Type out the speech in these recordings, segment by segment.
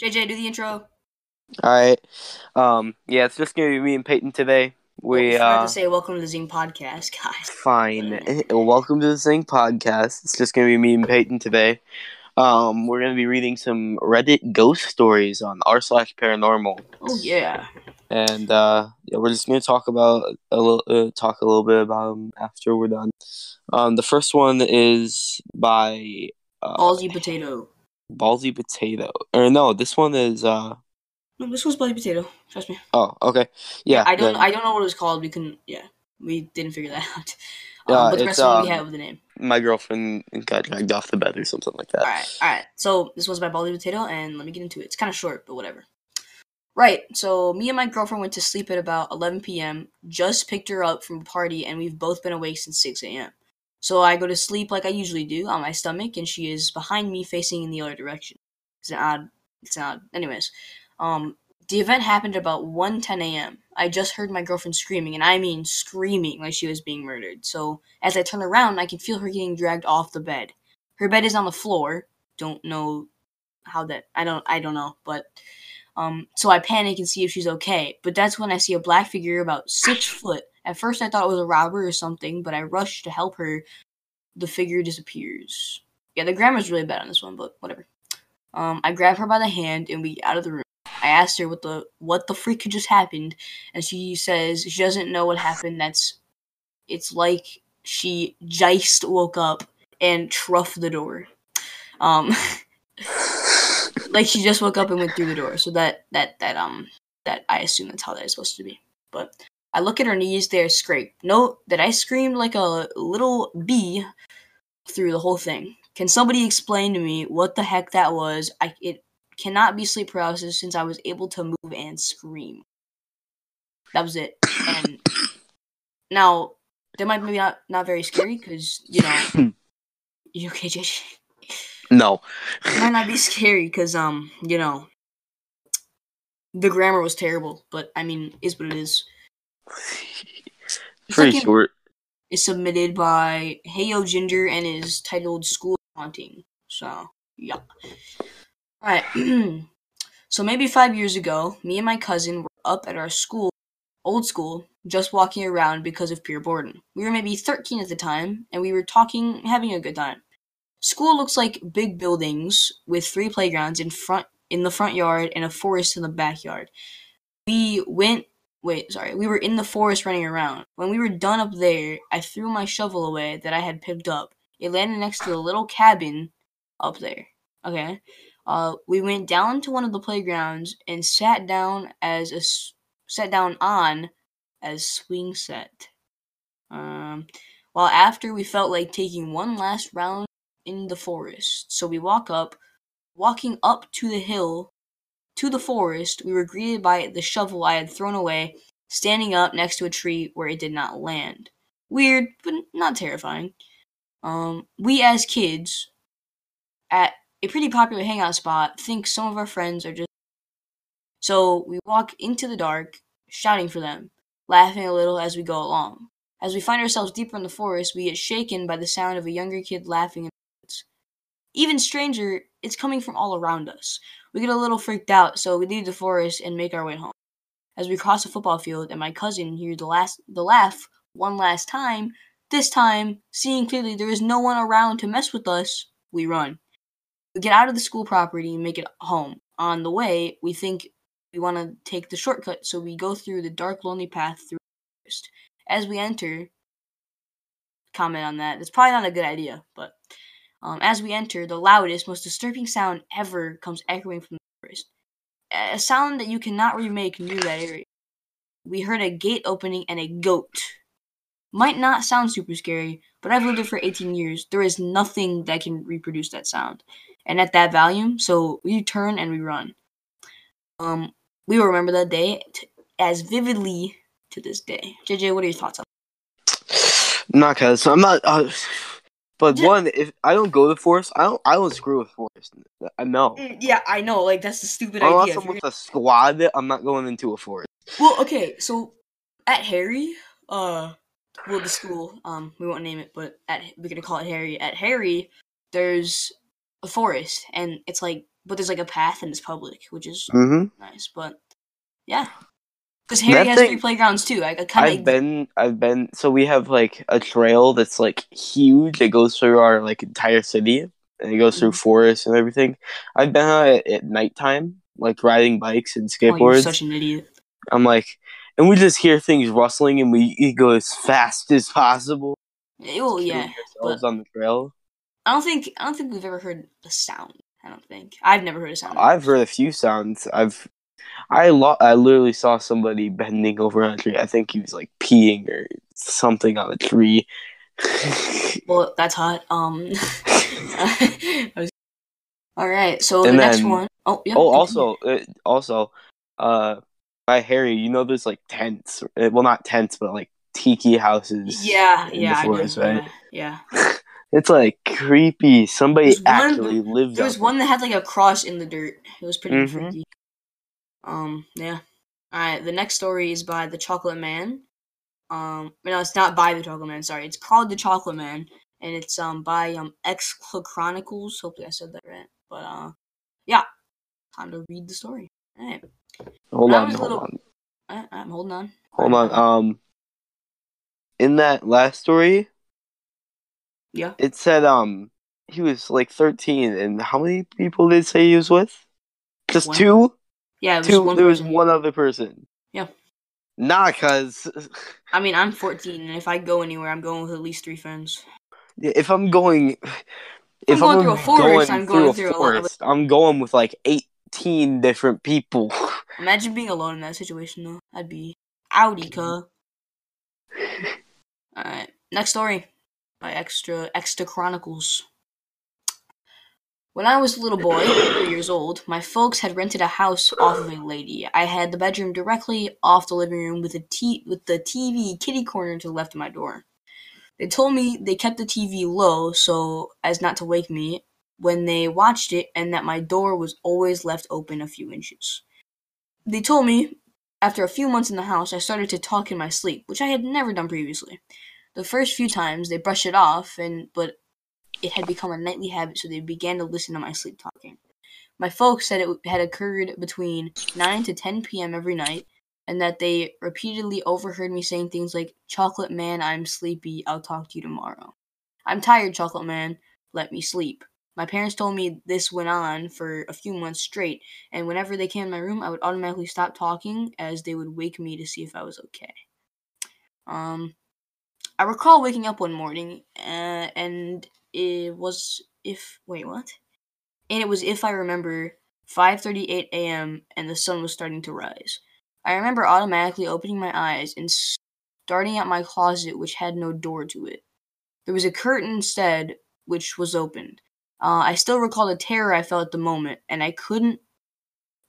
JJ, do the intro. All right. Um. Yeah, it's just gonna be me and Payton today. We forgot uh. to say welcome to the Zing podcast, guys. Fine. Welcome to the Zing podcast. It's just gonna be me and Payton today. Um, we're gonna be reading some Reddit ghost stories on r slash paranormal, Oh yeah. and uh, yeah, we're just gonna talk about a little, uh, talk a little bit about them after we're done. Um, the first one is by uh, Ballsy potato. Ballsy Potato, or no, this one is uh. No, this was ballsy potato. Trust me. Oh, okay. Yeah, I don't. I don't know what it was called. We couldn't. Yeah, we didn't figure that out. Um, but the rest of it we have with the name. my girlfriend got dragged off the bed or something like that. All right, all right. So this was by Baldy Potato, and let me get into it. It's kind of short, but whatever. Right. So me and my girlfriend went to sleep at about 11 p.m. Just picked her up from a party, and we've both been awake since 6 a.m. So I go to sleep like I usually do on my stomach, and she is behind me, facing in the other direction. It's an odd. It's an odd. Anyways, um, the event happened about 1:10 a.m. I just heard my girlfriend screaming, and I mean screaming like she was being murdered. So as I turn around, I can feel her getting dragged off the bed. Her bed is on the floor. Don't know how that. I don't. I don't know. But um, so I panic and see if she's okay. But that's when I see a black figure about six foot. At first, I thought it was a robber or something, but I rushed to help her. The figure disappears. Yeah, the grammar's really bad on this one, but whatever. Um, I grab her by the hand and we get out of the room. I asked her what the what the freak just happened, and she says she doesn't know what happened. That's it's like she just woke up and truffed the door. Um, like she just woke up and went through the door. So that that that um that I assume that's how that is supposed to be. But I look at her knees; they're scraped. Note that I screamed like a little bee through the whole thing. Can somebody explain to me what the heck that was? I it cannot be sleep paralysis since I was able to move and scream. That was it. And now that might be not not very scary because you know you okay, JJ? No. It might not be scary because um you know the grammar was terrible, but I mean is what it is. Pretty second short. is submitted by Heyo Ginger and is titled School Haunting. So yeah. Alright. so maybe five years ago, me and my cousin were up at our school old school, just walking around because of pure boredom. We were maybe 13 at the time, and we were talking, having a good time. School looks like big buildings with three playgrounds in front in the front yard and a forest in the backyard. We went wait, sorry, we were in the forest running around. When we were done up there, I threw my shovel away that I had picked up. It landed next to the little cabin up there. Okay. Uh, we went down to one of the playgrounds and sat down as a sat down on as swing set. Um, while after we felt like taking one last round in the forest, so we walk up, walking up to the hill, to the forest. We were greeted by the shovel I had thrown away, standing up next to a tree where it did not land. Weird, but not terrifying. Um, we as kids at a pretty popular hangout spot think some of our friends are just so we walk into the dark, shouting for them, laughing a little as we go along. As we find ourselves deeper in the forest, we get shaken by the sound of a younger kid laughing in the woods. Even stranger, it's coming from all around us. We get a little freaked out, so we leave the forest and make our way home. As we cross the football field and my cousin hears the last the laugh one last time, this time, seeing clearly there is no one around to mess with us, we run. We get out of the school property and make it home. On the way, we think we want to take the shortcut, so we go through the dark, lonely path through the forest. As we enter, comment on that. It's probably not a good idea, but um, as we enter, the loudest, most disturbing sound ever comes echoing from the forest. A sound that you cannot remake near that area. We heard a gate opening and a goat. Might not sound super scary, but I've lived here for 18 years. There is nothing that can reproduce that sound. And at that volume, so we turn and we run. Um, we will remember that day t- as vividly to this day. JJ, what are your thoughts on Not cause I'm not. Uh, but one, if I don't go to forest, I don't. I don't screw with forest. I know. Mm, Yeah, I know. Like that's the stupid Unless idea. I'm with a squad, I'm not going into a forest. Well, okay, so at Harry, uh, well, the school, um, we won't name it, but at we're gonna call it Harry. At Harry, there's a forest, and it's like but there's like a path and it's public, which is Mm-hmm. nice. But yeah, because Harry That has thing- three playgrounds too. I, I kind I've been, I've been. So we have like a trail that's like huge. It goes through our like entire city, and it goes through Mhm. forests and everything. I've been on it at nighttime, like riding bikes and oh, you're skateboards. such an idiot. I'm like, and we just hear things rustling, and we, we go as fast as possible. Oh yeah, ourselves on the trail. I don't think I don't think we've ever heard a sound. I don't think I've never heard a sound. I've heard a few sounds. I've, I lo- I literally saw somebody bending over on a tree. I think he was like peeing or something on a tree. Well, that's hot. Um. Was- All right, so And the next then- one oh yeah. oh, also, uh, also, uh, by Harry, you know, there's like tents. uh, Well, not tents, but like tiki houses. Yeah, yeah, the I do. forest, right? Yeah, yeah. It's like creepy. Somebody There's one- actually lives. There was one that had like a cross in the dirt. It was pretty Mhm. freaky. Um, yeah. All right, the next story is by the Chocolate Man. Um, no, it's not by the Chocolate Man. Sorry, it's called the Chocolate Man, and it's um by um X Chronicles. Hopefully, I said that right. But uh, yeah, time to read the story. All right, Hold on, hold little- on, I'm holding on. hold on. Um, in that last story, Yeah. it said um he was like 13, and how many people did it say he was with? Just One. two. Yeah, was Two. there was one other person. Yeah. Nah, cause I mean, I'm 14, and if I go anywhere, I'm going with at least three friends. if I'm going, if going I'm through a forest, going I'm going through through a a lot of- forest, I'm going with like 18 different people. Imagine being alone in that situation, though. I'd be outie, mm-hmm. cuh. Alright, next story by Extra Extra Chronicles. When I was a little boy, three years old, my folks had rented a house off of a lady. I had the bedroom directly off the living room with with the TV kitty corner to the left of my door. They told me they kept the TV low so as not to wake me when they watched it and that my door was always left open a few inches. They told me after a few months in the house, I started to talk in my sleep, which I had never done previously. The first few times they brushed it off, and but it had become a nightly habit, so they began to listen to my sleep talking. My folks said it had occurred between 9 to 10 p.m. every night, and that they repeatedly overheard me saying things like, Chocolate Man, I'm sleepy, I'll talk to you tomorrow. I'm tired, Chocolate Man, let me sleep. My parents told me this went on for a few months straight, and whenever they came in my room, I would automatically stop talking as they would wake me to see if I was okay. Um, I recall waking up one morning, uh, and it was if wait what? And it was if I remember 5:38 a.m. and the sun was starting to rise. I remember automatically opening my eyes and starting at my closet, which had no door to it. There was a curtain instead, which was opened. Uh, I still recall the terror I felt at the moment, and I couldn't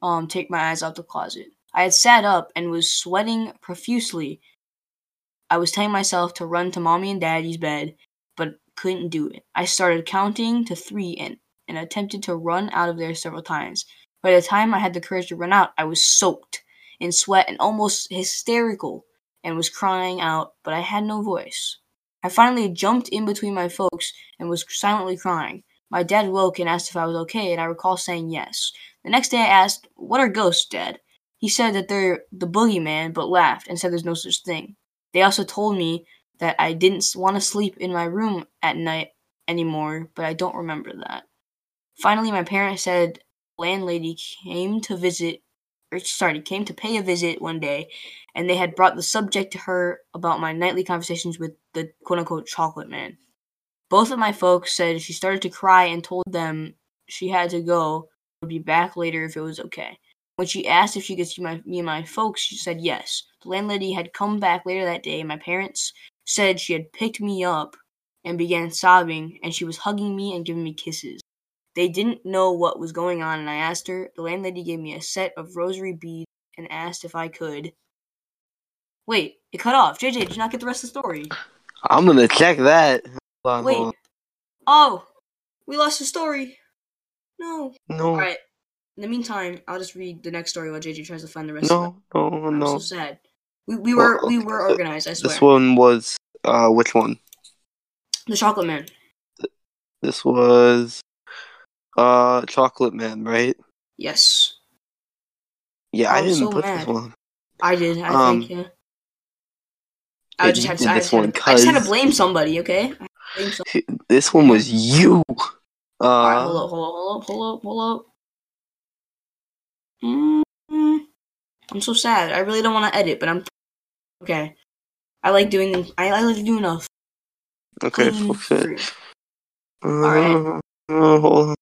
um, take my eyes off the closet. I had sat up and was sweating profusely. I was telling myself to run to mommy and daddy's bed, but couldn't do it. I started counting to three and, and attempted to run out of there several times. By the time I had the courage to run out, I was soaked in sweat and almost hysterical and was crying out, but I had no voice. I finally jumped in between my folks and was silently crying. My dad woke and asked if I was okay, and I recall saying yes. The next day I asked, What are ghosts, Dad? He said that they're the boogeyman, but laughed and said there's no such thing. They also told me that I didn't want to sleep in my room at night anymore, but I don't remember that. Finally, my parents said landlady came to visit, or sorry, came to pay a visit one day, and they had brought the subject to her about my nightly conversations with the quote unquote chocolate man. Both of my folks said she started to cry and told them she had to go, would be back later if it was okay. When she asked if she could see my, me and my folks, she said yes. The landlady had come back later that day. My parents said she had picked me up and began sobbing, and she was hugging me and giving me kisses. They didn't know what was going on, and I asked her. The landlady gave me a set of rosary beads and asked if I could. Wait, it cut off. JJ, did you not get the rest of the story? I'm gonna check that. On, Wait. Oh, we lost the story. No. No, Alright. In the meantime, I'll just read the next story while JJ tries to find the rest of it. no, no, I'm no. so sad. We, we were Well, we were organized, I swear. This one was uh, which one? The Chocolate Man. This was Uh, Chocolate Man, right? Yes, Yeah, I I didn't so put mad. this one. I did. I Um, think. Yeah. I just have to. I just, had one to I just had to blame somebody. Okay. Had Blame some- This one was you. Uh, All right, hold up, hold up, hold up, hold up, hold up. Mm, I'm so sad. I really don't want to edit, but I'm okay. I like doing. I, I like doing enough. okay, clean fix it. Uh, Alright. uh, hold on.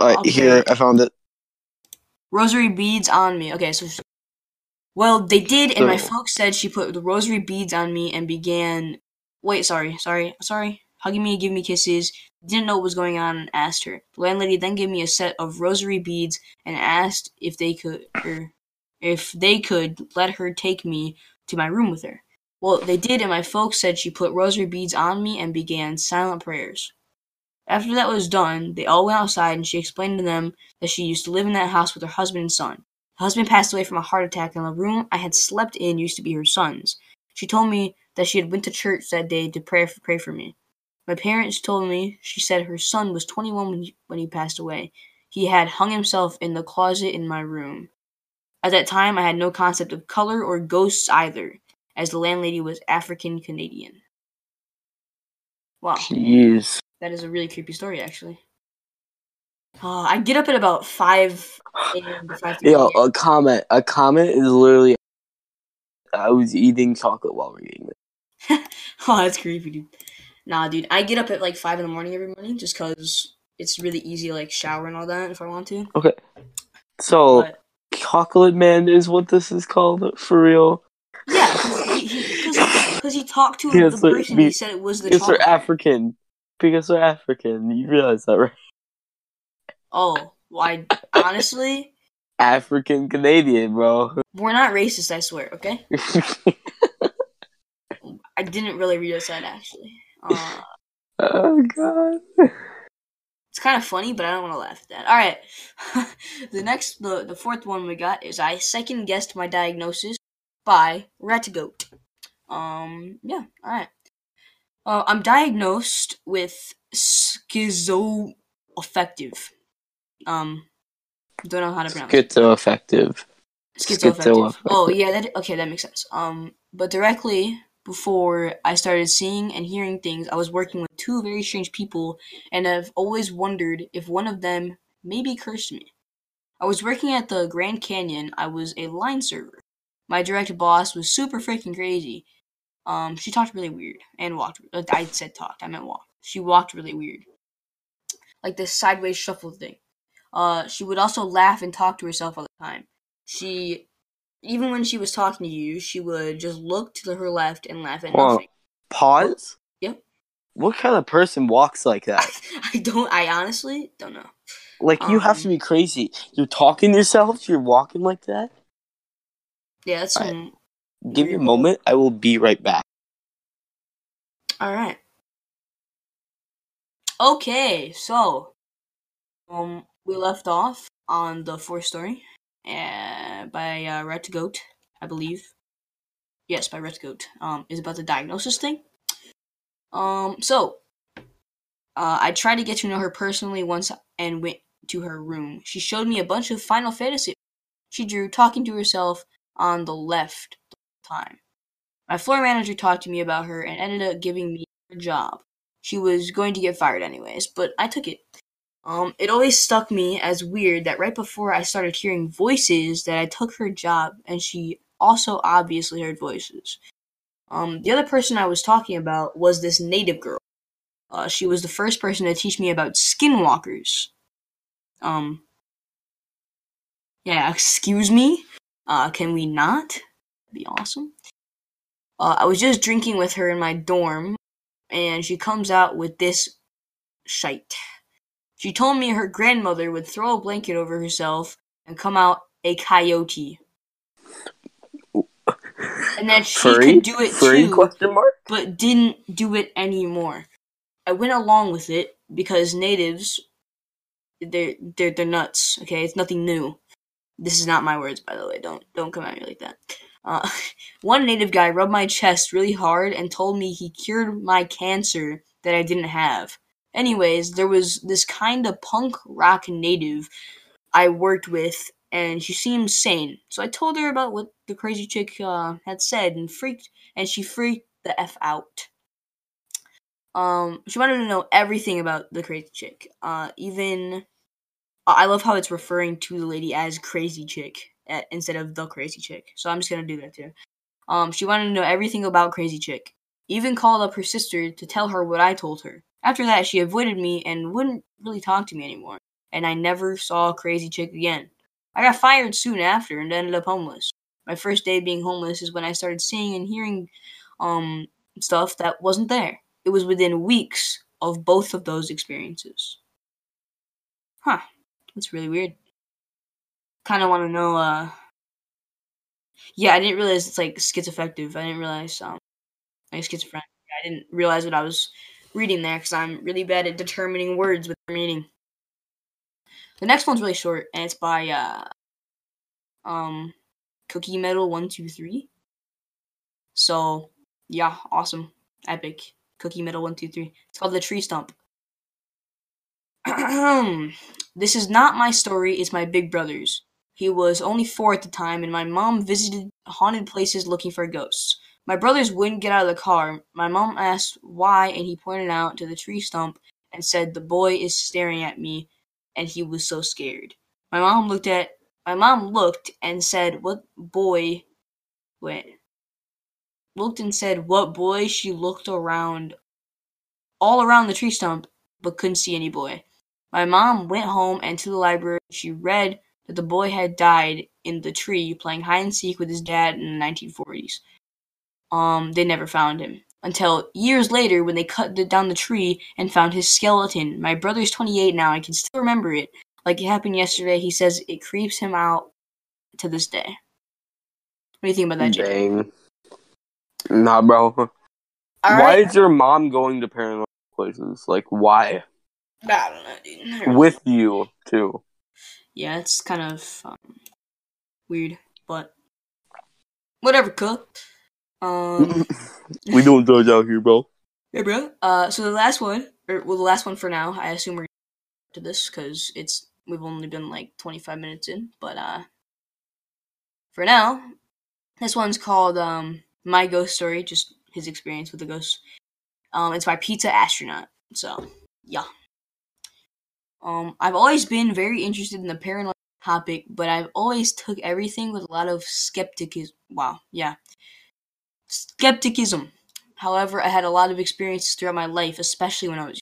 Alright, Okay. here, I found it. Rosary beads on me. Okay, so. Well, they did, and my So- folks said she put the rosary beads on me and began. Wait, sorry, sorry, sorry. Hugging me, giving me kisses. Didn't know what was going on and asked her. The landlady then gave me a set of rosary beads and asked if they could, or if they could let her take me to my room with her. Well, they did, and my folks said she put rosary beads on me and began silent prayers. After that was done, they all went outside and she explained to them that she used to live in that house with her husband and son. Her husband passed away from a heart attack, and the room I had slept in used to be her son's. She told me that she had went to church that day to pray for, pray for me. My parents told me she said her son was 21 when he, when he passed away. He had hung himself in the closet in my room. At that time, I had no concept of color or ghosts either, as the landlady was African Canadian. Wow. Jeez. That is a really creepy story, actually. Uh, I get up at about five a.m. five Yo, a comment. A comment is literally. I was eating chocolate while reading it. oh, that's creepy, dude. Nah, dude, I get up at like five in the morning every morning just because it's really easy to like shower and all that if I want to. Okay. So, But Chocolate Man is what this is called for real. yeah, because he, he, 'cause- 'cause he talked to Because the person. He said it was the Because they're. African. Because they're African. You realize that, right? oh, well, honestly, African Canadian, bro. we're not racist. I swear. Okay, I didn't really realize that actually. Uh, oh god. It's kind of funny, but I don't want to laugh at that. All right, the next, the the fourth one we got is I second guessed my diagnosis by rat goat. Um, yeah, all right. Uh, I'm diagnosed with schizoaffective. Um, don't know how to pronounce it. Schizoaffective. Schizoaffective. Schizoaffective. Oh yeah, that okay, that makes sense. Um, but directly before I started seeing and hearing things, I was working with two very strange people, and I've always wondered if one of them maybe cursed me. I was working at the Grand Canyon. I was a line server. My direct boss was super freaking crazy. Um, she talked really weird and walked. I said talked. I meant walked. She walked really weird, like this sideways shuffle thing. Uh, she would also laugh and talk to herself all the time. She, even when she was talking to you, she would just look to her left and laugh at Hold on. nothing. Pause? Yep. What kind of person walks like that? I don't. I honestly don't know. Like, you have Um, to be crazy. You're talking to yourself, you're walking like that? Yeah, that's some. Give me a moment, I will be right back. All right. Okay, so um, we left off on the fourth story, uh, by uh, Red Goat, I believe. Yes, by Red Goat. Um, is about the diagnosis thing. Um, so uh, I tried to get to know her personally once and went to her room. She showed me a bunch of Final Fantasy. She drew talking to herself on the left the time. My floor manager talked to me about her and ended up giving me her job. She was going to get fired anyways, but I took it. Um, it always stuck me as weird that right before I started hearing voices that I took her job and she also obviously heard voices. Um, the other person I was talking about was this native girl. Uh, she was the first person to teach me about skinwalkers. Um, yeah, excuse me? Uh, can we not? That'd be awesome. Uh, I was just drinking with her in my dorm, and she comes out with this shite. She told me her grandmother would throw a blanket over herself and come out a coyote. And that she Furry? could do it Furry too, question mark? but didn't do it anymore. I went along with it because natives, they're they're they're nuts. Okay, it's nothing new. This is not my words, by the way. Don't don't come at me like that. Uh, one native guy rubbed my chest really hard and told me he cured my cancer that I didn't have. Anyways, there was this kind of punk rock native I worked with, and she seemed sane. So I told her about what the crazy chick uh, had said, and freaked, and she freaked the f out. Um, she wanted to know everything about the crazy chick. Uh, even I love how it's referring to the lady as crazy chick at, eh, instead of the crazy chick. So I'm just gonna do that too. Um, she wanted to know everything about crazy chick. Even called up her sister to tell her what I told her. After that, she avoided me and wouldn't really talk to me anymore. And I never saw crazy chick again. I got fired soon after and ended up homeless. My first day being homeless is when I started seeing and hearing um, stuff that wasn't there. It was within weeks of both of those experiences. Huh. That's really weird. Kind of want to know. Uh, yeah, I didn't realize it's like schizoaffective. I didn't realize um, like schizophrenic. I didn't realize what I was reading there because I'm really bad at determining words with their meaning. The next one's really short, and it's by uh, um, Cookie Metal One Two Three. So yeah, awesome, epic. Cookie Metal One Two Three. It's called the Tree Stump. this is not my story. It's my big brother's. He was only four at the time, and my mom visited haunted places looking for ghosts. My brothers wouldn't get out of the car. My mom asked why, and he pointed out to the tree stump and said, The boy is staring at me, and he was so scared. My mom looked at my mom looked and said, What boy wait looked and said, What boy? She looked around all around the tree stump, but couldn't see any boy. My mom went home and to the library. She read that the boy had died in the tree playing hide and seek with his dad in the 1940s. Um, they never found him until years later when they cut down the tree and found his skeleton. My brother's 28 now. I can still remember it like it happened yesterday. He says it creeps him out to this day. What do you think about that, Jake? Dang. Nah, bro. All why right. is your mom going to paranormal places? Like, why? I don't know, dude. With you, too yeah, it's kind of um, weird, but whatever, cool. Um, we don't judge out here, bro. Yeah, bro. Uh, so the last one, or well, the last one for now. I assume we're to this because it's we've only been like 25 minutes in, but uh, for now, this one's called um my ghost story, just his experience with the ghost. Um, it's by Pizza Astronaut. So yeah. Um, I've always been very interested in the paranormal topic, but I've always took everything with a lot of skepticism. Wow, yeah, skepticism. However, I had a lot of experiences throughout my life, especially when I was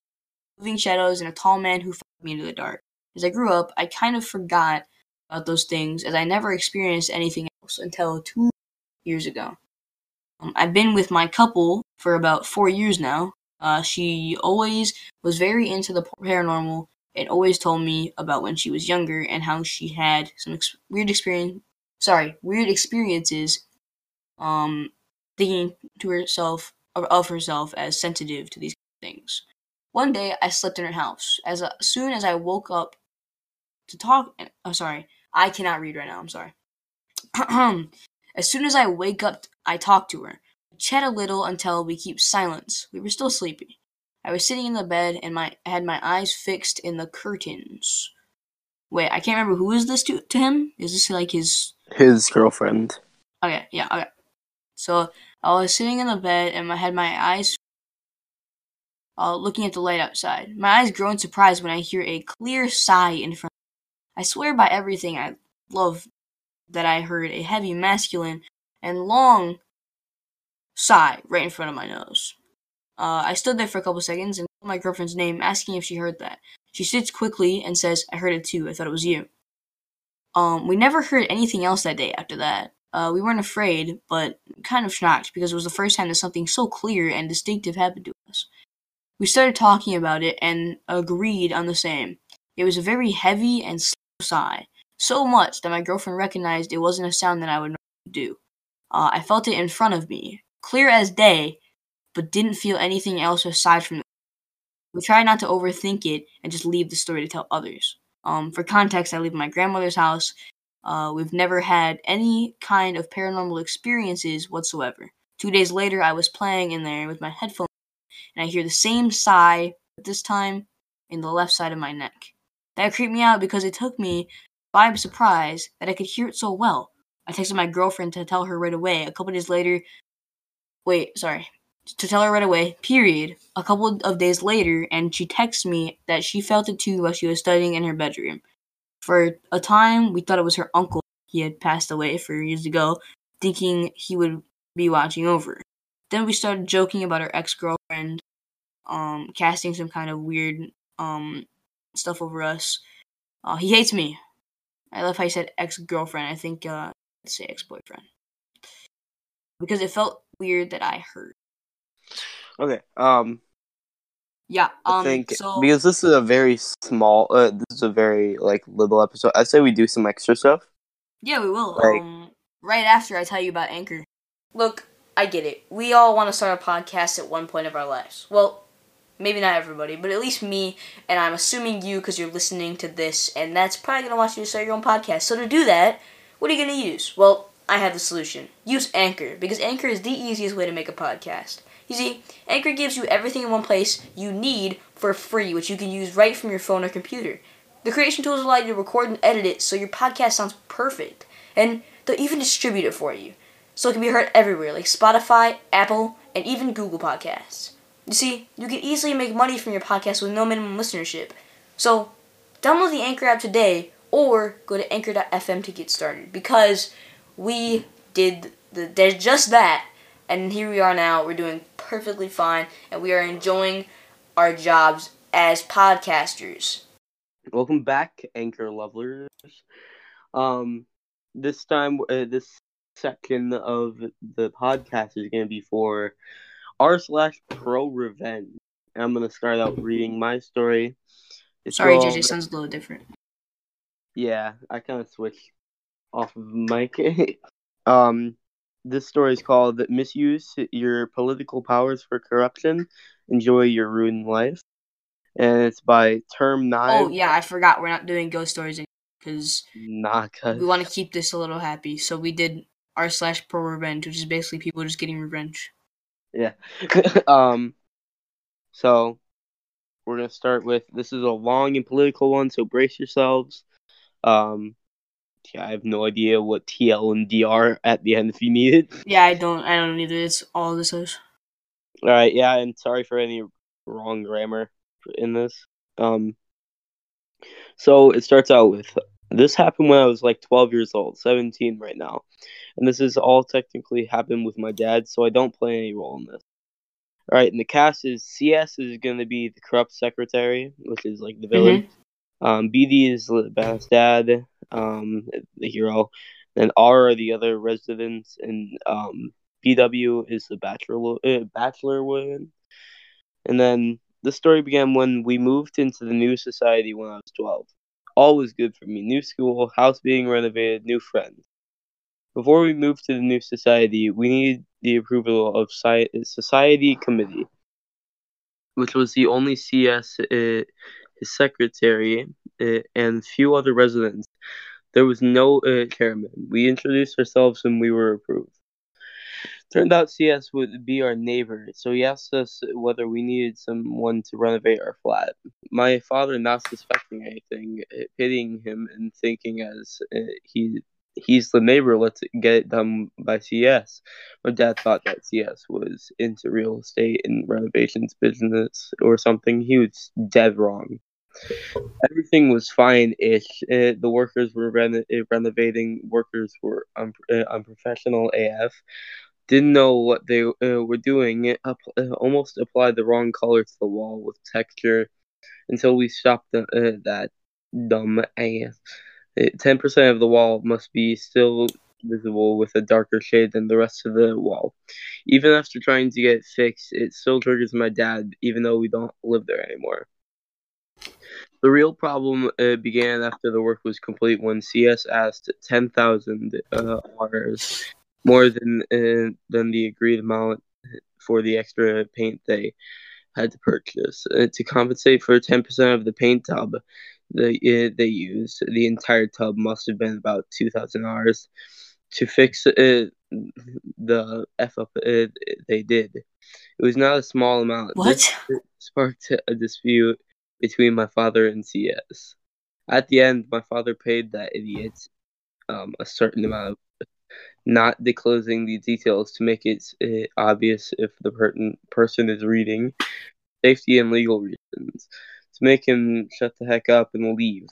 moving shadows and a tall man who followed me into the dark. As I grew up, I kind of forgot about those things as I never experienced anything else until two years ago. Um, I've been with my couple for about four years now. Uh, she always was very into the paranormal and always told me about when she was younger and how she had some ex- weird experience sorry weird experiences um thinking to herself of herself as sensitive to these things one day i slept in her house as, a, soon as i woke up to talk oh sorry i cannot read right now i'm sorry as soon as i wake up i talk to her chat a little until we keep silence we were still sleepy I was sitting in the bed and my I had my eyes fixed in the curtains. Wait, I can't remember who is this to to him? Is this like his his girlfriend? Okay, yeah, okay. So I was sitting in the bed and I had my eyes uh, looking at the light outside. My eyes grow in surprise when I hear a clear sigh in front. Of me. I swear by everything I love that I heard a heavy, masculine, and long sigh right in front of my nose. Uh, I stood there for a couple seconds and called my girlfriend's name, asking if she heard that. She sits quickly and says, I heard it too. I thought it was you. Um, we never heard anything else that day after that. Uh, we weren't afraid, but kind of shocked because it was the first time that something so clear and distinctive happened to us. We started talking about it and agreed on the same. It was a very heavy and slow sigh, so much that my girlfriend recognized it wasn't a sound that I would do. Uh, I felt it in front of me, clear as day, but didn't feel anything else aside from that. We tried not to overthink it and just leave the story to tell others. Um, for context, I live in my grandmother's house. Uh, we've never had any kind of paranormal experiences whatsoever. Two days later, I was playing in there with my headphones, and I hear the same sigh but this time in the left side of my neck. That creeped me out because it took me by surprise that I could hear it so well. I texted my girlfriend to tell her right away. A couple days later, wait, sorry, to tell her right away, period. A couple of days later, and she texted me that she felt it too while she was studying in her bedroom. For a time, we thought it was her uncle. He had passed away four years ago, thinking he would be watching over. Then we started joking about our ex girlfriend, um, casting some kind of weird um stuff over us. Uh, he hates me. I love how said ex girlfriend. I think uh, let's say ex boyfriend because it felt weird that I heard. Okay. Um. Yeah. Um. I think so because this is a very small, uh, this is a very like little episode. I say we do some extra stuff. yeah, we will. like- um. Right after I tell you about Anchor. Look, I get it. We all want to start a podcast at one point of our lives. Well, maybe not everybody, but at least me, and I'm assuming you because you're listening to this, and that's probably gonna want you to start your own podcast. So to do that, what are you gonna use? Well, I have the solution. Use Anchor because Anchor is the easiest way to make a podcast. You see, Anchor gives you everything in one place you need for free, which you can use right from your phone or computer. The creation tools allow you to record and edit it so your podcast sounds perfect, and they'll even distribute it for you so it can be heard everywhere, like Spotify, Apple, and even Google Podcasts. You see, you can easily make money from your podcast with no minimum listenership. So, download the Anchor app today or go to anchor.fm to get started because we did the just that and here we are now we're doing perfectly fine and we are enjoying our jobs as podcasters. Welcome back, Anchor lovers. Um, this time, uh, this section of the podcast is going to be for r slash pro revenge. And I'm going to start out reading my story. It's Sorry, called- JJ sounds a little different. Yeah, I kind of switched off of mic. um, this story is called "Misuse Your Political Powers for Corruption. Enjoy Your Ruined Life," and it's by Term Nine. Oh yeah, I forgot we're not doing ghost stories because Nah, we want to keep this a little happy. So we did r slash pro revenge, which is basically people just getting revenge. Yeah. um, so we're gonna start with this is a long and political one, so brace yourselves. Um, I have no idea what TL and DR at the end if you need it. Yeah, I don't, I don't either. It's all this is. All right, yeah, and sorry for any wrong grammar in this. Um, so it starts out with this happened when I was like 12 years old, 17 right now, and this is all technically happened with my dad, so I don't play any role in this. All right, and the cast is CS is going to be the corrupt secretary, which is like the villain. Um, BD is Leban's dad, um, the hero. Then R are the other residents, and um, BW is the bachelor uh, bachelor woman. And then the story began when we moved into the new society when I was twelve. All was good for me. New school, house being renovated, new friends. Before we moved to the new society, we needed the approval of sci- society committee, which was the only CS, uh, his secretary, and few other residents. There was no uh, chairman. We introduced ourselves and we were approved. Turned out CS would be our neighbor, so he asked us whether we needed someone to renovate our flat. My father, not suspecting anything, uh, pitying him and thinking as uh, he he's the neighbor, let's get it done by CS. My dad thought that CS was into real estate and renovations business or something. He was dead wrong. Everything was fine ish. The workers were reno- uh, renovating, workers were un- uh, unprofessional AF. Didn't know what they uh, were doing. It up- almost applied the wrong color to the wall with texture until we stopped the, uh, that dumb AF. Ten percent of the wall must be still visible with a darker shade than the rest of the wall. Even after trying to get it fixed, it still triggers my dad, even though we don't live there anymore. The real problem uh, began after the work was complete when CS asked 10,000 uh, Rs, more than uh, than the agreed amount for the extra paint they had to purchase. Uh, to compensate for 10% of the paint tub they, uh, they used, the entire tub must have been about 2,000 Rs. to fix uh, the f up uh, they did. It was not a small amount. What? This sparked a dispute between my father and CS. At the end, my father paid that idiot um, a certain amount of not disclosing the details to make it uh, obvious if the per- person is reading, safety and legal reasons, to make him shut the heck up and leave.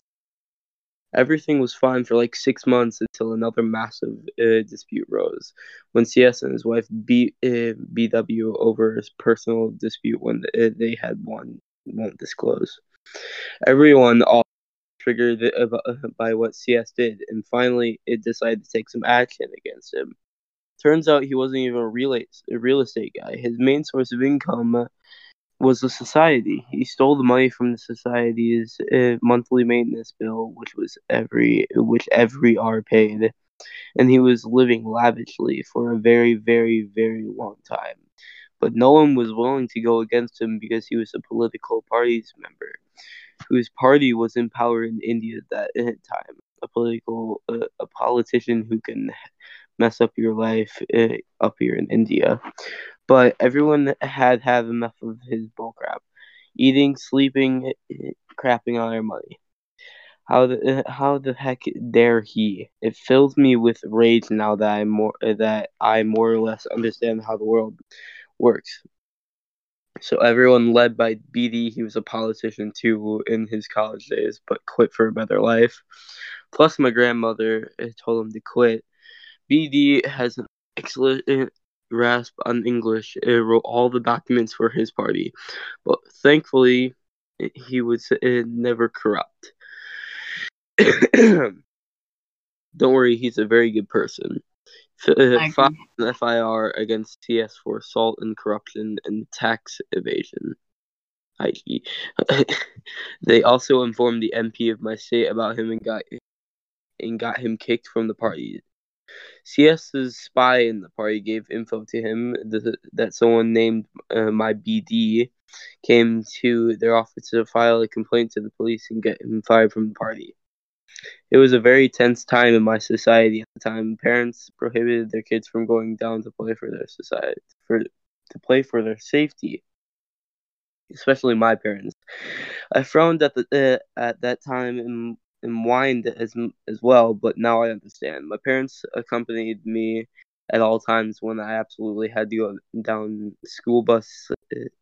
Everything was fine for like six months until another massive uh, dispute rose when CS and his wife B, uh, BW over his personal dispute when they had one won't disclose. Everyone all triggered by what CS did, and finally it decided to take some action against him. Turns out he wasn't even a real, estate guy. His main source of income was the society. He stole the money from the society's uh, monthly maintenance bill, which was every which every R paid, and he was living lavishly for a very, very, very long time. But no one was willing to go against him because he was a political party's member, whose party was in power in India at that time. A political, uh, a politician who can mess up your life uh, up here in India but everyone had had enough of his bullcrap. Eating, sleeping, crapping on our money. How the how the heck dare he? It fills me with rage now that I more that I more or less understand how the world works. So everyone led by BD, he was a politician too in his college days, but quit for a better life. Plus, my grandmother told him to quit. BD has an excellent grasp on English and wrote all the documents for his party, but thankfully he was uh, never corrupt. Don't worry, he's a very good person. Uh, FIR against CS for assault and corruption and tax evasion. they also informed the MP of my state about him and got and got him kicked from the party. CS's spy in the party gave info to him that, that someone named uh, my BD came to their office to file a complaint to the police and get him fired from the party. It was a very tense time in my society at the time. Parents prohibited their kids from going down to play for their society for to play for their safety. Especially my parents. I frowned at the uh, at that time and and whined as as well, but now I understand. My parents accompanied me at all times when I absolutely had to go down school bus,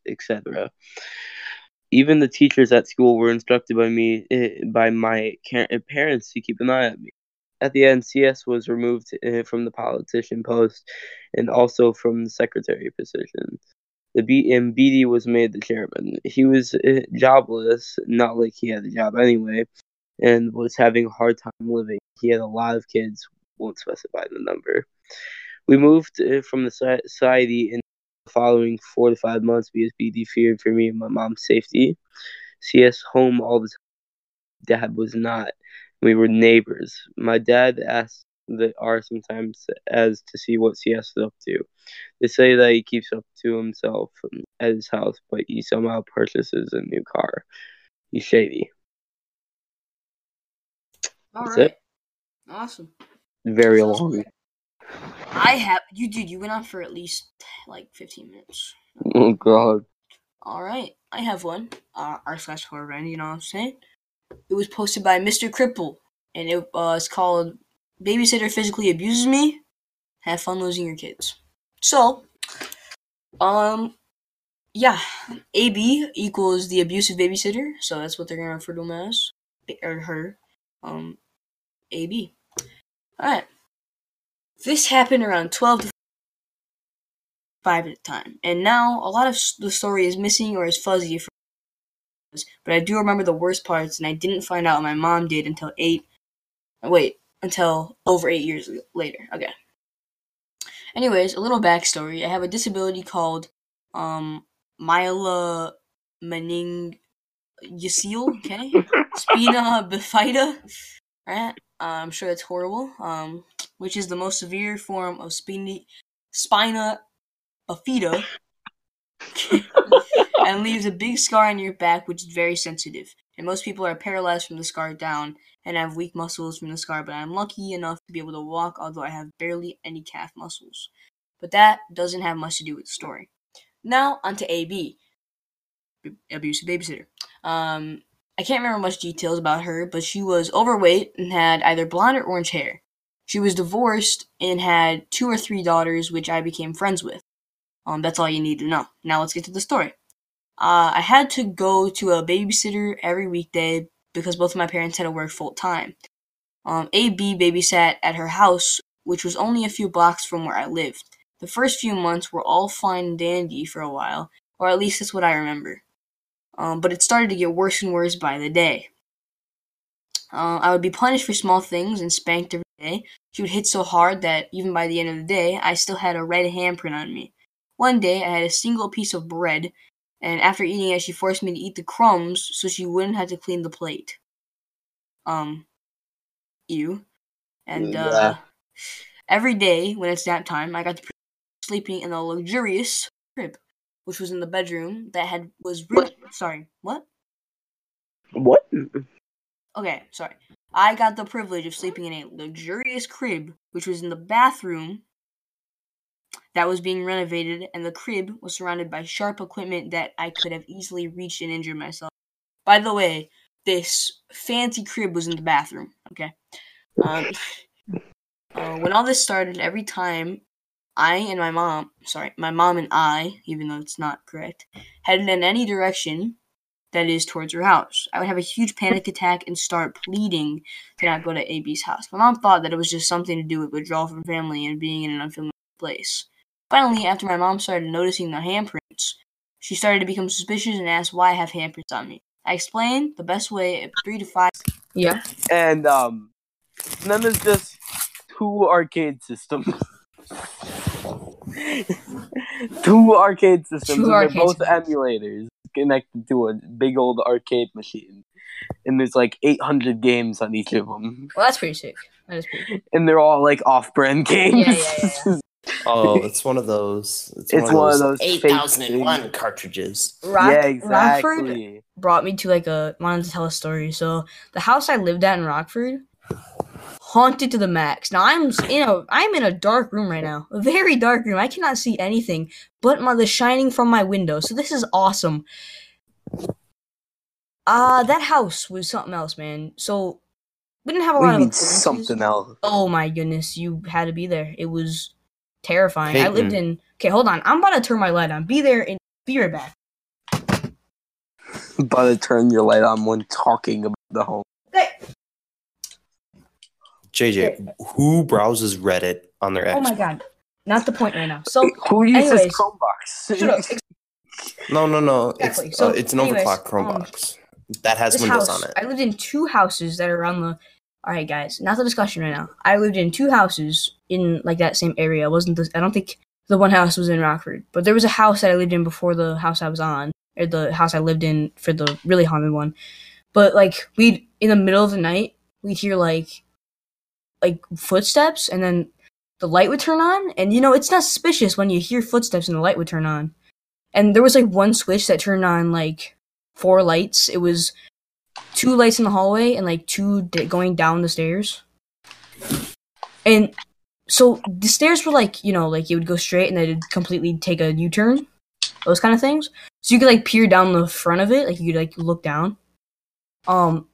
etc. Even the teachers at school were instructed by me eh, by my parents to keep an eye on me. At the end, CS was removed eh, from the politician post and also from the secretary position. The B- and BD was made the chairman. He was eh, jobless, not like he had a job anyway, and was having a hard time living. He had a lot of kids, won't specify the number. We moved from the society in following four to five months because BD feared for me and my mom's safety. CS home all the time. Dad was not. We were neighbors. My dad asked the R sometimes as to see what CS is up to. They say that he keeps up to himself at his house, but he somehow purchases a new car. He's shady. All That's right. It. Awesome. Very long. I have you dude, you went on for at least like fifteen minutes. Oh god. All right. I have one. Uh r slash horror you know what I'm saying? It was posted by Mr. Cripple and it uh it's called Babysitter Physically Abuses Me. Have fun losing your kids. So um yeah, AB equals the abusive babysitter, so that's what they're gonna refer to him as. Or her um, AB. Alright. This happened around 12 to 5 at the time, and now a lot of the story is missing or is fuzzy. But I do remember the worst parts, and I didn't find out my mom did until 8. Wait, until over 8 years later. Okay. Anyways, a little backstory. I have a disability called um, myela mening Yacil, okay? Spina bifida, right? Uh, I'm sure that's horrible. Um, which is the most severe form of spina, spina bifida, and leaves a big scar on your back, which is very sensitive. and most people are paralyzed from the scar down and have weak muscles from the scar, but I'm lucky enough to be able to walk, although I have barely any calf muscles. But that doesn't have much to do with the story. Now, on to AB, abusive babysitter. Um, I can't remember much details about her, but she was overweight and had either blonde or orange hair. She was divorced and had two or three daughters, which I became friends with. Um, that's all you need to know. Now let's get to the story. Uh, I had to go to a babysitter every weekday because both of my parents had to work full time. Um, AB babysat at her house, which was only a few blocks from where I lived. The first few months were all fine and dandy for a while, or at least that's what I remember. Um, but it started to get worse and worse by the day. Uh, I would be punished for small things and spanked every day. She would hit so hard that even by the end of the day, I still had a red handprint on me. One day, I had a single piece of bread, and after eating it, she forced me to eat the crumbs so she wouldn't have to clean the plate. Um, ew. And uh, Yeah. every day when it's nap time, I got to sleeping in a luxurious crib, which was in the bedroom that had was really sorry what What? Okay sorry I got the privilege of sleeping in a luxurious crib, which was in the bathroom that was being renovated, and the crib was surrounded by sharp equipment that I could have easily reached and injured myself. By the way, this fancy crib was in the bathroom. Okay. Um, uh, when all this started, every time I and my mom, sorry, my mom and I, even though it's not correct, headed in any direction that is towards her house, I would have a huge panic attack and start pleading to not go to AB's house. My mom thought that it was just something to do with withdrawal from family and being in an unfamiliar place. Finally, after my mom started noticing the handprints, she started to become suspicious and asked why I have handprints on me. I explained the best way, three to five. Yeah. And um, and then there's just two arcade systems. two arcade systems, Two and arcade they're both systems. emulators connected to a big old arcade machine. And there's like 800 games on each of them, Well, that's pretty sick. That is pretty. Cool. and they're all like off-brand games. Yeah, yeah, yeah, Oh, it's one of those. It's, It's one of those eight fake thousand and one things. cartridges. Rock, yeah, Rockford brought me to like a wanted to tell a story. So the house I lived at in Rockford, haunted to the max. Now I'm in a I'm in a dark room right now, a very dark room. I cannot see anything but my the shining from my window. So this is awesome. Uh that house was something else, man. So we didn't have a We lot of need something else. Oh my goodness, you had to be there. It was terrifying. I lived in. Okay, hold on. I'm about to turn my light on. Be there and be right back. But to turn your light on when talking about the home. Hey. JJ, who browses Reddit on their Oh my god. Not the point right now. So Who uses anyways, Chromebox? No, no, no. Exactly. It's So, uh, it's an anyways, overclock Chromebox that has Windows house, on it. I lived in two houses that are on the. All right, guys, not the discussion right now. I lived in two houses in like that same area. It wasn't the? I don't think the one house was in Rockford, but there was a house that I lived in before the house I was on, or the house I lived in for the really haunted one. But like we'd in the middle of the night, we'd hear like like footsteps, and then the light would turn on, and you know it's not suspicious when you hear footsteps and the light would turn on. And there was like one switch that turned on like four lights. It was two lights in the hallway and like two d- going down the stairs. And so the stairs were like, you know, like you would go straight and then it'd completely take a U turn, those kind of things. So you could like peer down the front of it, like you could like look down. Um,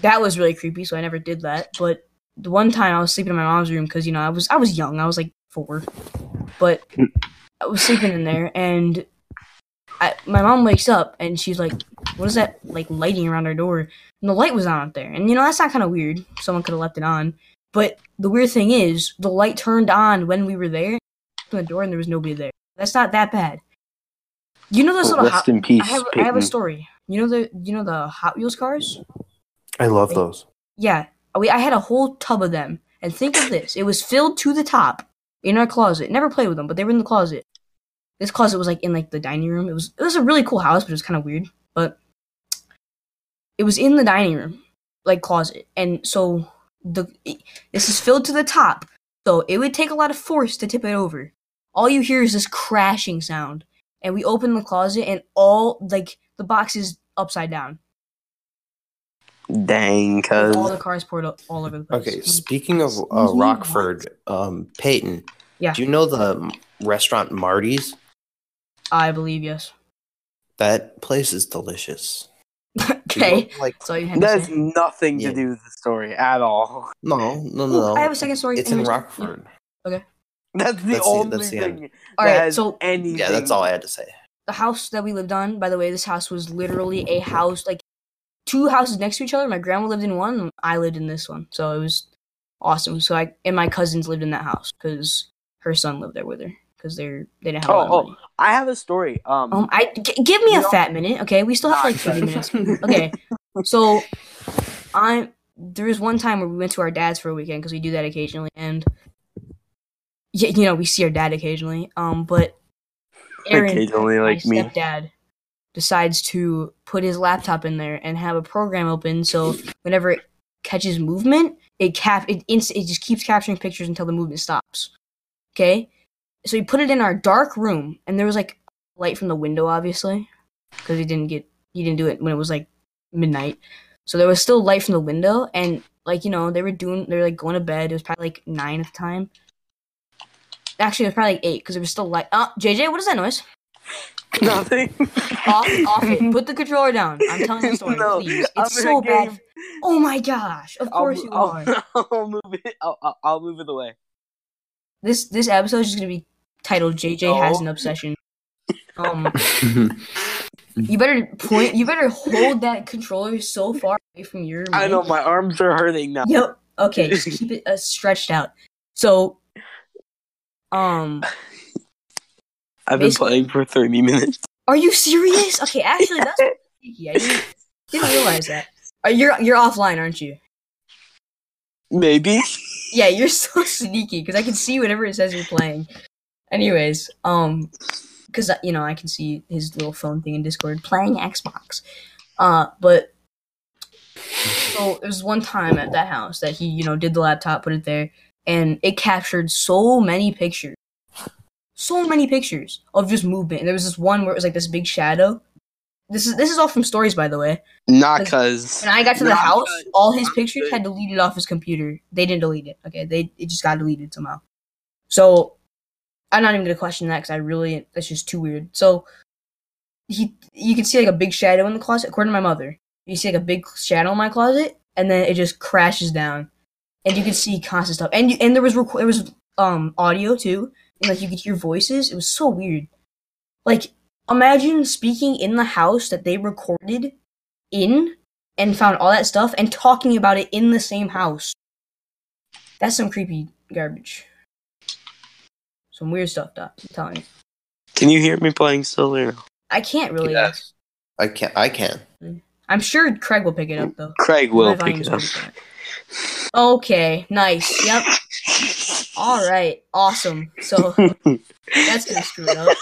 that was really creepy, so I never did that. But the one time I was sleeping in my mom's room because you know I was I was young, I was like four, but I was sleeping in there and I, my mom wakes up and she's like, "What is that like lighting around our door?" And the light was on up there, and you know that's not kind of weird. Someone could have left it on, but the weird thing is the light turned on when we were there. Opened the door and there was nobody there. That's not that bad. You know those Oh, little. rest Hot, in peace, I have I have a story. You know the you know the Hot Wheels cars. I love those. Yeah, we I had a whole tub of them, and think of this: it was filled to the top in our closet. Never played with them, but they were in the closet. This closet was like in like the dining room. It was it was a really cool house, but it was kind of weird. But it was in the dining room, like closet, and so the this is filled to the top. So it would take a lot of force to tip it over. All you hear is this crashing sound, and we open the closet, and all like the box is upside down. Dang, cuz. all the cars poured all all over the place. Okay, speaking of uh, Rockford, um, Payton. Yeah. Do you know the restaurant Marty's? I believe yes. That place is delicious. You okay. go, Like So you had That has nothing Yeah. to do with the story at all. no, no, Ooh, no. I have a second story. It's in Anyways, Rockford. That's the That's the- only that's the thing end. All that right. has So anything. Yeah, that's all I had to say. the house that we lived on, by the way, this house was literally a house like two houses next to each other. My grandma lived in one, and I lived in this one. So it was awesome. So I and my cousins lived in that house because her son lived there with her because they're they didn't have a lot Oh, of oh, money. I have a story. Um, Um, I g- give me a You know- fat minute, okay? We still have like thirty minutes. Okay, so I there was one time where we went to our dad's for a weekend because we do that occasionally, and yeah, you know we see our dad occasionally. Um, but Aaron, occasionally, like my me. stepdad, decides to put his laptop in there and have a program open so whenever it catches movement, it cap it inst- it just keeps capturing pictures until the movement stops. Okay, so he put it in our dark room, and there was like light from the window, obviously, because he didn't get he didn't do it when it was like midnight. So there was still light from the window, and like you know they were doing they were like going to bed. It was probably like nine at the time. Actually, it was probably like eight because there was still light. Oh, JJ, what is that noise? Nothing. Off, off it. Put the controller down. I'm telling the story, No, please. I'm It's so bad. game. Oh my gosh! Of I'll, course mo- you I'll, are. I'll move it. I'll, I'll, I'll move it away. This this episode is just gonna be titled "JJ No. has an obsession." Um, you better point. You better hold that controller so far away from your. I know my arms are hurting now. Yep. Okay, just keep it uh, stretched out. So, um, I've been Basically- playing for 30 minutes. are you serious? Okay, actually, that's sneaky. I didn't, didn't realize that. Uh, you're you're offline, aren't you? Maybe. Yeah, you're so sneaky because I can see whatever it says you're playing. Anyways, um, because you know I can see his little phone thing in Discord playing Xbox. Uh, but so there was one time at that house that he, you know, did the laptop, put it there, and it captured so many pictures, so many pictures of just movement. And there was this one where it was like this big shadow. This is this is all from stories, by the way. Not because. When I got to the Nah, house, all his pictures had deleted off his computer. They didn't delete it. Okay, they it just got deleted somehow. So I'm not even gonna question that because I really that's just too weird. So he you can see like a big shadow in the closet. According to my mother, you see like a big shadow in my closet, and then it just crashes down, and you can see constant stuff. And you, and there was rec- there was um audio too, like you could hear voices. It was so weird. Like imagine speaking in the house that they recorded in and found all that stuff and talking about it in the same house. That's some creepy garbage. Some weird stuff, Doc. I'm telling you. Can you hear me playing still or no? I can't really. Yes. I can I can. I'm sure Craig will pick it up though. Craig will pick it up. Okay, nice. Yep. All right. Awesome. So that's gonna screw it up.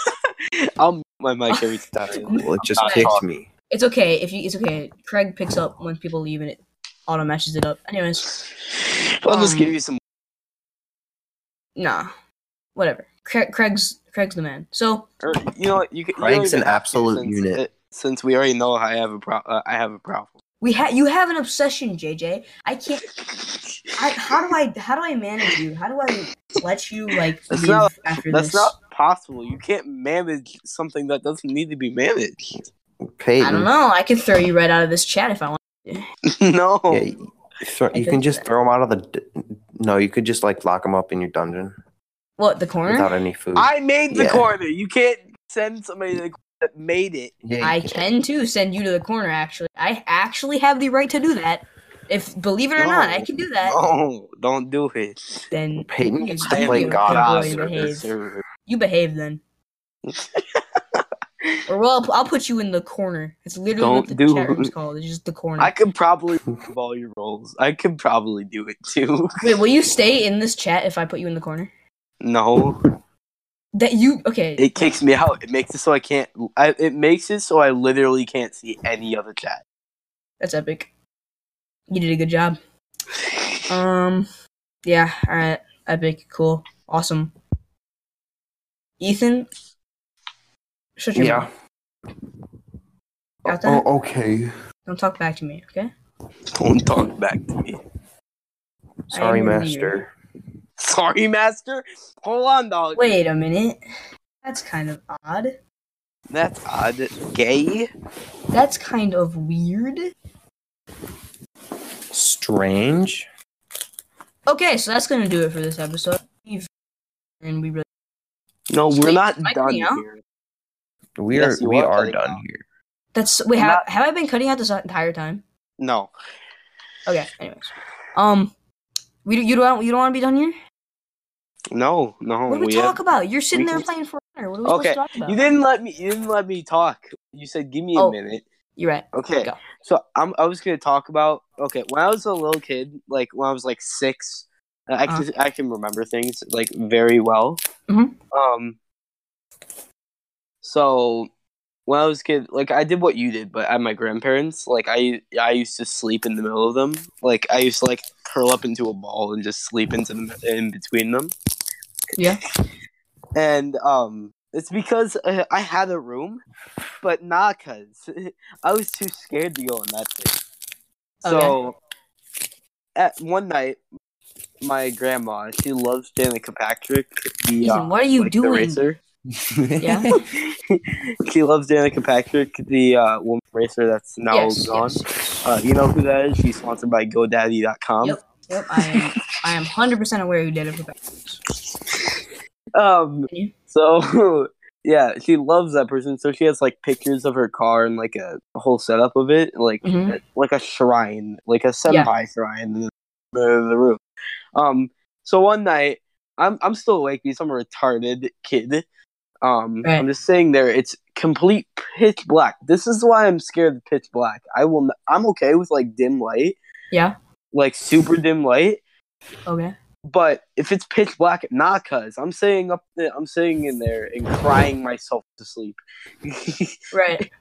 I'll mute my mic every time. Well, it just Not kicked me. It's okay if you. It's okay. Craig picks up when people leave and it auto matches it up. Anyways, I'll just Um, give you some. nah. Whatever. Craig, Craig's Craig's the man. So Or, you know what? You, can- you Craig's don't an absolute since unit. it- since we already know I have a pro- uh, I have a problem. We have you have an obsession, JJ. I can't. I, how do I how do I manage you? How do I let you like That's live not- after That's this? not possible. You can't manage something that doesn't need to be managed. Payton. I don't know. I could throw you right out of this chat if I want. no. Yeah, you, throw, you can just that. throw him out of the. No, you could just like lock him up in your dungeon What the corner? without any food. I made the Yeah. corner. You can't send somebody to the corner that made it. yeah, I can too send you to the corner. Actually, I actually have the right to do that. If believe it or not, I can do that. No, don't do it. Then Payton you gets to play God good on boy, the and server. behave. You behave then. Or well, I'll, I'll put you in the corner. It's literally what the Don't do chat room's it. called. It's just the corner. I could probably move all your roles. I could probably do it too. Wait, will you stay in this chat if I put you in the corner? No, That you okay? it kicks me out. It makes it so I can't. I, it makes it so I literally can't see any other chat. That's epic. You did a good job. Um, yeah. All right. Epic. Cool. Awesome. Ethan, shut your Yeah. mouth. Got that? Oh, okay. Don't talk back to me, okay? Don't talk back to me. Sorry, am weird. master. Sorry, master. Hold on, dog. Wait a minute. That's kind of odd. That's odd. Gay. That's kind of weird. Strange. Okay, so that's gonna do it for this episode. And we really No, we're Wait, not done cutting here. We are you we are are done out. here. that's wait. I'm Have, not- have I been cutting out this entire time? No. Okay. Anyways, um, we you don't you don't want to be done here? No, no. What do we, we talk have- about? You're sitting we there playing for honor. What are we Okay, supposed to talk about? You didn't let me. You didn't let me talk. You said, "Give me a Oh. minute." You're right. Okay. Go. So I'm. I was gonna talk about. Okay, when I was a little kid, like when I was like six, I Uh-huh. can I can remember things like very well. Mhm. Um. So when I was kid, like I did what you did, but at my grandparents, like I I used to sleep in the middle of them. Like I used to like curl up into a ball and just sleep into the, in between them. Yeah. And um, it's because uh, I had a room, but not cause I was too scared to go in that thing. So at one night, my grandma she loves Danica Patrick. The, uh, what are you like doing? racer. Yeah. she loves Danica Patrick, the uh, woman racer that's now yes, gone. yes. Uh, you know who that is? She's sponsored by GoDaddy.com. Yep. Yep. I am. I am hundred percent aware who did it. For Um. So yeah, she loves that person. So she has like pictures of her car and like a, a whole setup of it, like Mhm. like a shrine, like a senpai shrine in the, the, the room. Um. So one night, I'm I'm still awake because I'm a retarded kid. Um. Right. I'm just saying there. It's complete pitch black. This is why I'm scared of pitch black. I will. n- I'm okay with like dim light, Yeah. like super dim light. Okay. But if it's pitch black, not cuz I'm saying up there, I'm sitting in there and crying myself to sleep. Right.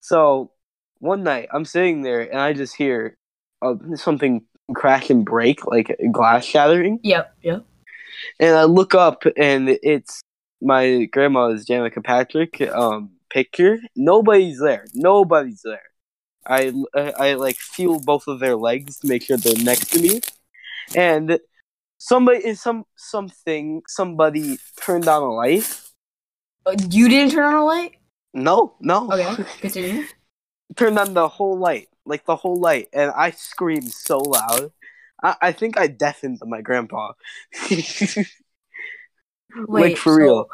so one night I'm sitting there and I just hear uh, something crash and break, like glass shattering, Yep. Yep. and I look up and it's my grandma's Danica Patrick um picture. Nobody's there. Nobody's there. I, I I like feel both of their legs to make sure they're next to me, and somebody is some something somebody turned on a light. Uh, you didn't turn on a light. No, no. Okay. Continue. turned on the whole light, like the whole light, and I screamed so loud. I, I think I deafened my grandpa. Wait. like for so real.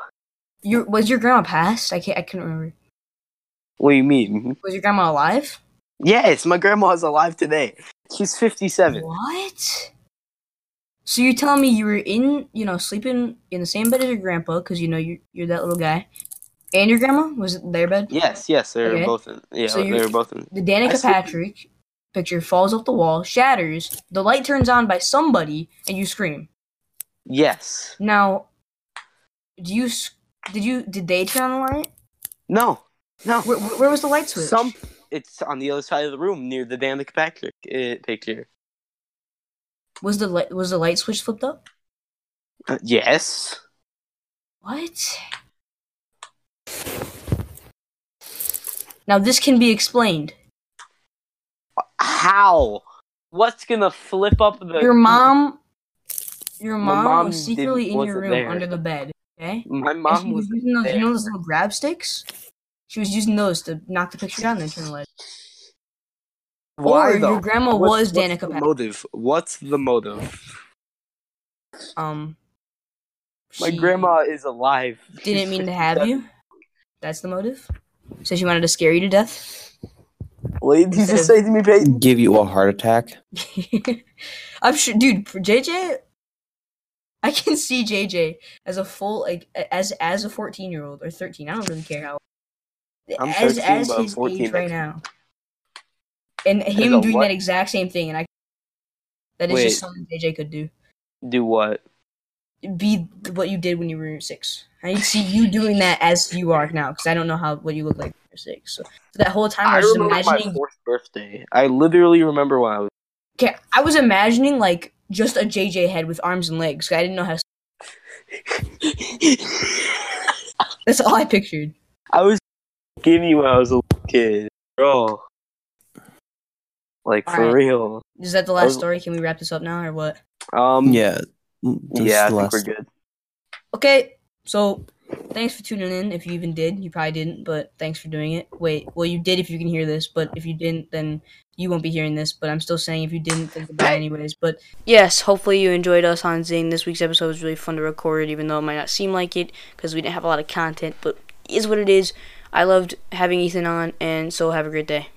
Your was your grandma passed? I can't. I couldn't remember. What do you mean? Was your grandma alive? Yes, my grandma grandma's alive today. She's fifty-seven. What? So you're telling me you were in, you know, sleeping in the same bed as your grandpa because you know you're you're that little guy, and your grandma was it their bed? Yes, yes, they were Okay. both in. Yeah, So they were both in. The Danica Patrick picture falls off the wall, shatters. The light turns on by somebody, and you scream. Yes. Now, do you did you did they turn on the light? No. No. Where, where where was the light switch? Some. It's on the other side of the room near the Danica Patrick uh, picture. Was the light was the light switch flipped up? Uh, yes. What? Now this can be explained. How? What's gonna flip up the? Your mom, your mom, mom was secretly in your room there. under the bed. Okay. My And mom was was. using those, you know, those little grab sticks. She was using those to knock the picture down and then turn the light. Why or though? your grandma What's- was what's Danica the Patrick. motive? What's the motive? Um, My grandma is alive. didn't mean to have you. That's the motive. So she wanted to scare you to death. What did you just say to me, Payton? Give you a heart attack. I'm sure, dude. For JJ, I can see JJ as a full like as as a 14 year old or 13. I don't really care how. I'm as 13, as but I'm his 14 age right next- now, and him doing what? that exact same thing, and I. That is Wait. just something JJ could do. Do what? Be what you did when you were six. I see you doing that as you are now, because I don't know how what you look like when you're six. So that whole time I, I was just remember my imagining. fourth birthday. I literally remember when I was. Okay, I was imagining like just a JJ head with arms and legs. I didn't know how. To, that's all I pictured. I was skinny when I was a little kid, bro. Like for Alright. real. Is that the last was- story? Can we wrap this up now or what? Um. Yeah. mm, Yeah, I is the think we're good. Okay, so thanks for tuning in. If you even did, you probably didn't, but thanks for doing it. Wait, well, you did if you can hear this, but if you didn't, then you won't be hearing this. But I'm still saying if you didn't, think about it anyways. But yes, hopefully you enjoyed us on Zing. This week's episode was really fun to record, even though it might not seem like it because we didn't have a lot of content, but is what it is. I loved having Ethan on, and so have a great day.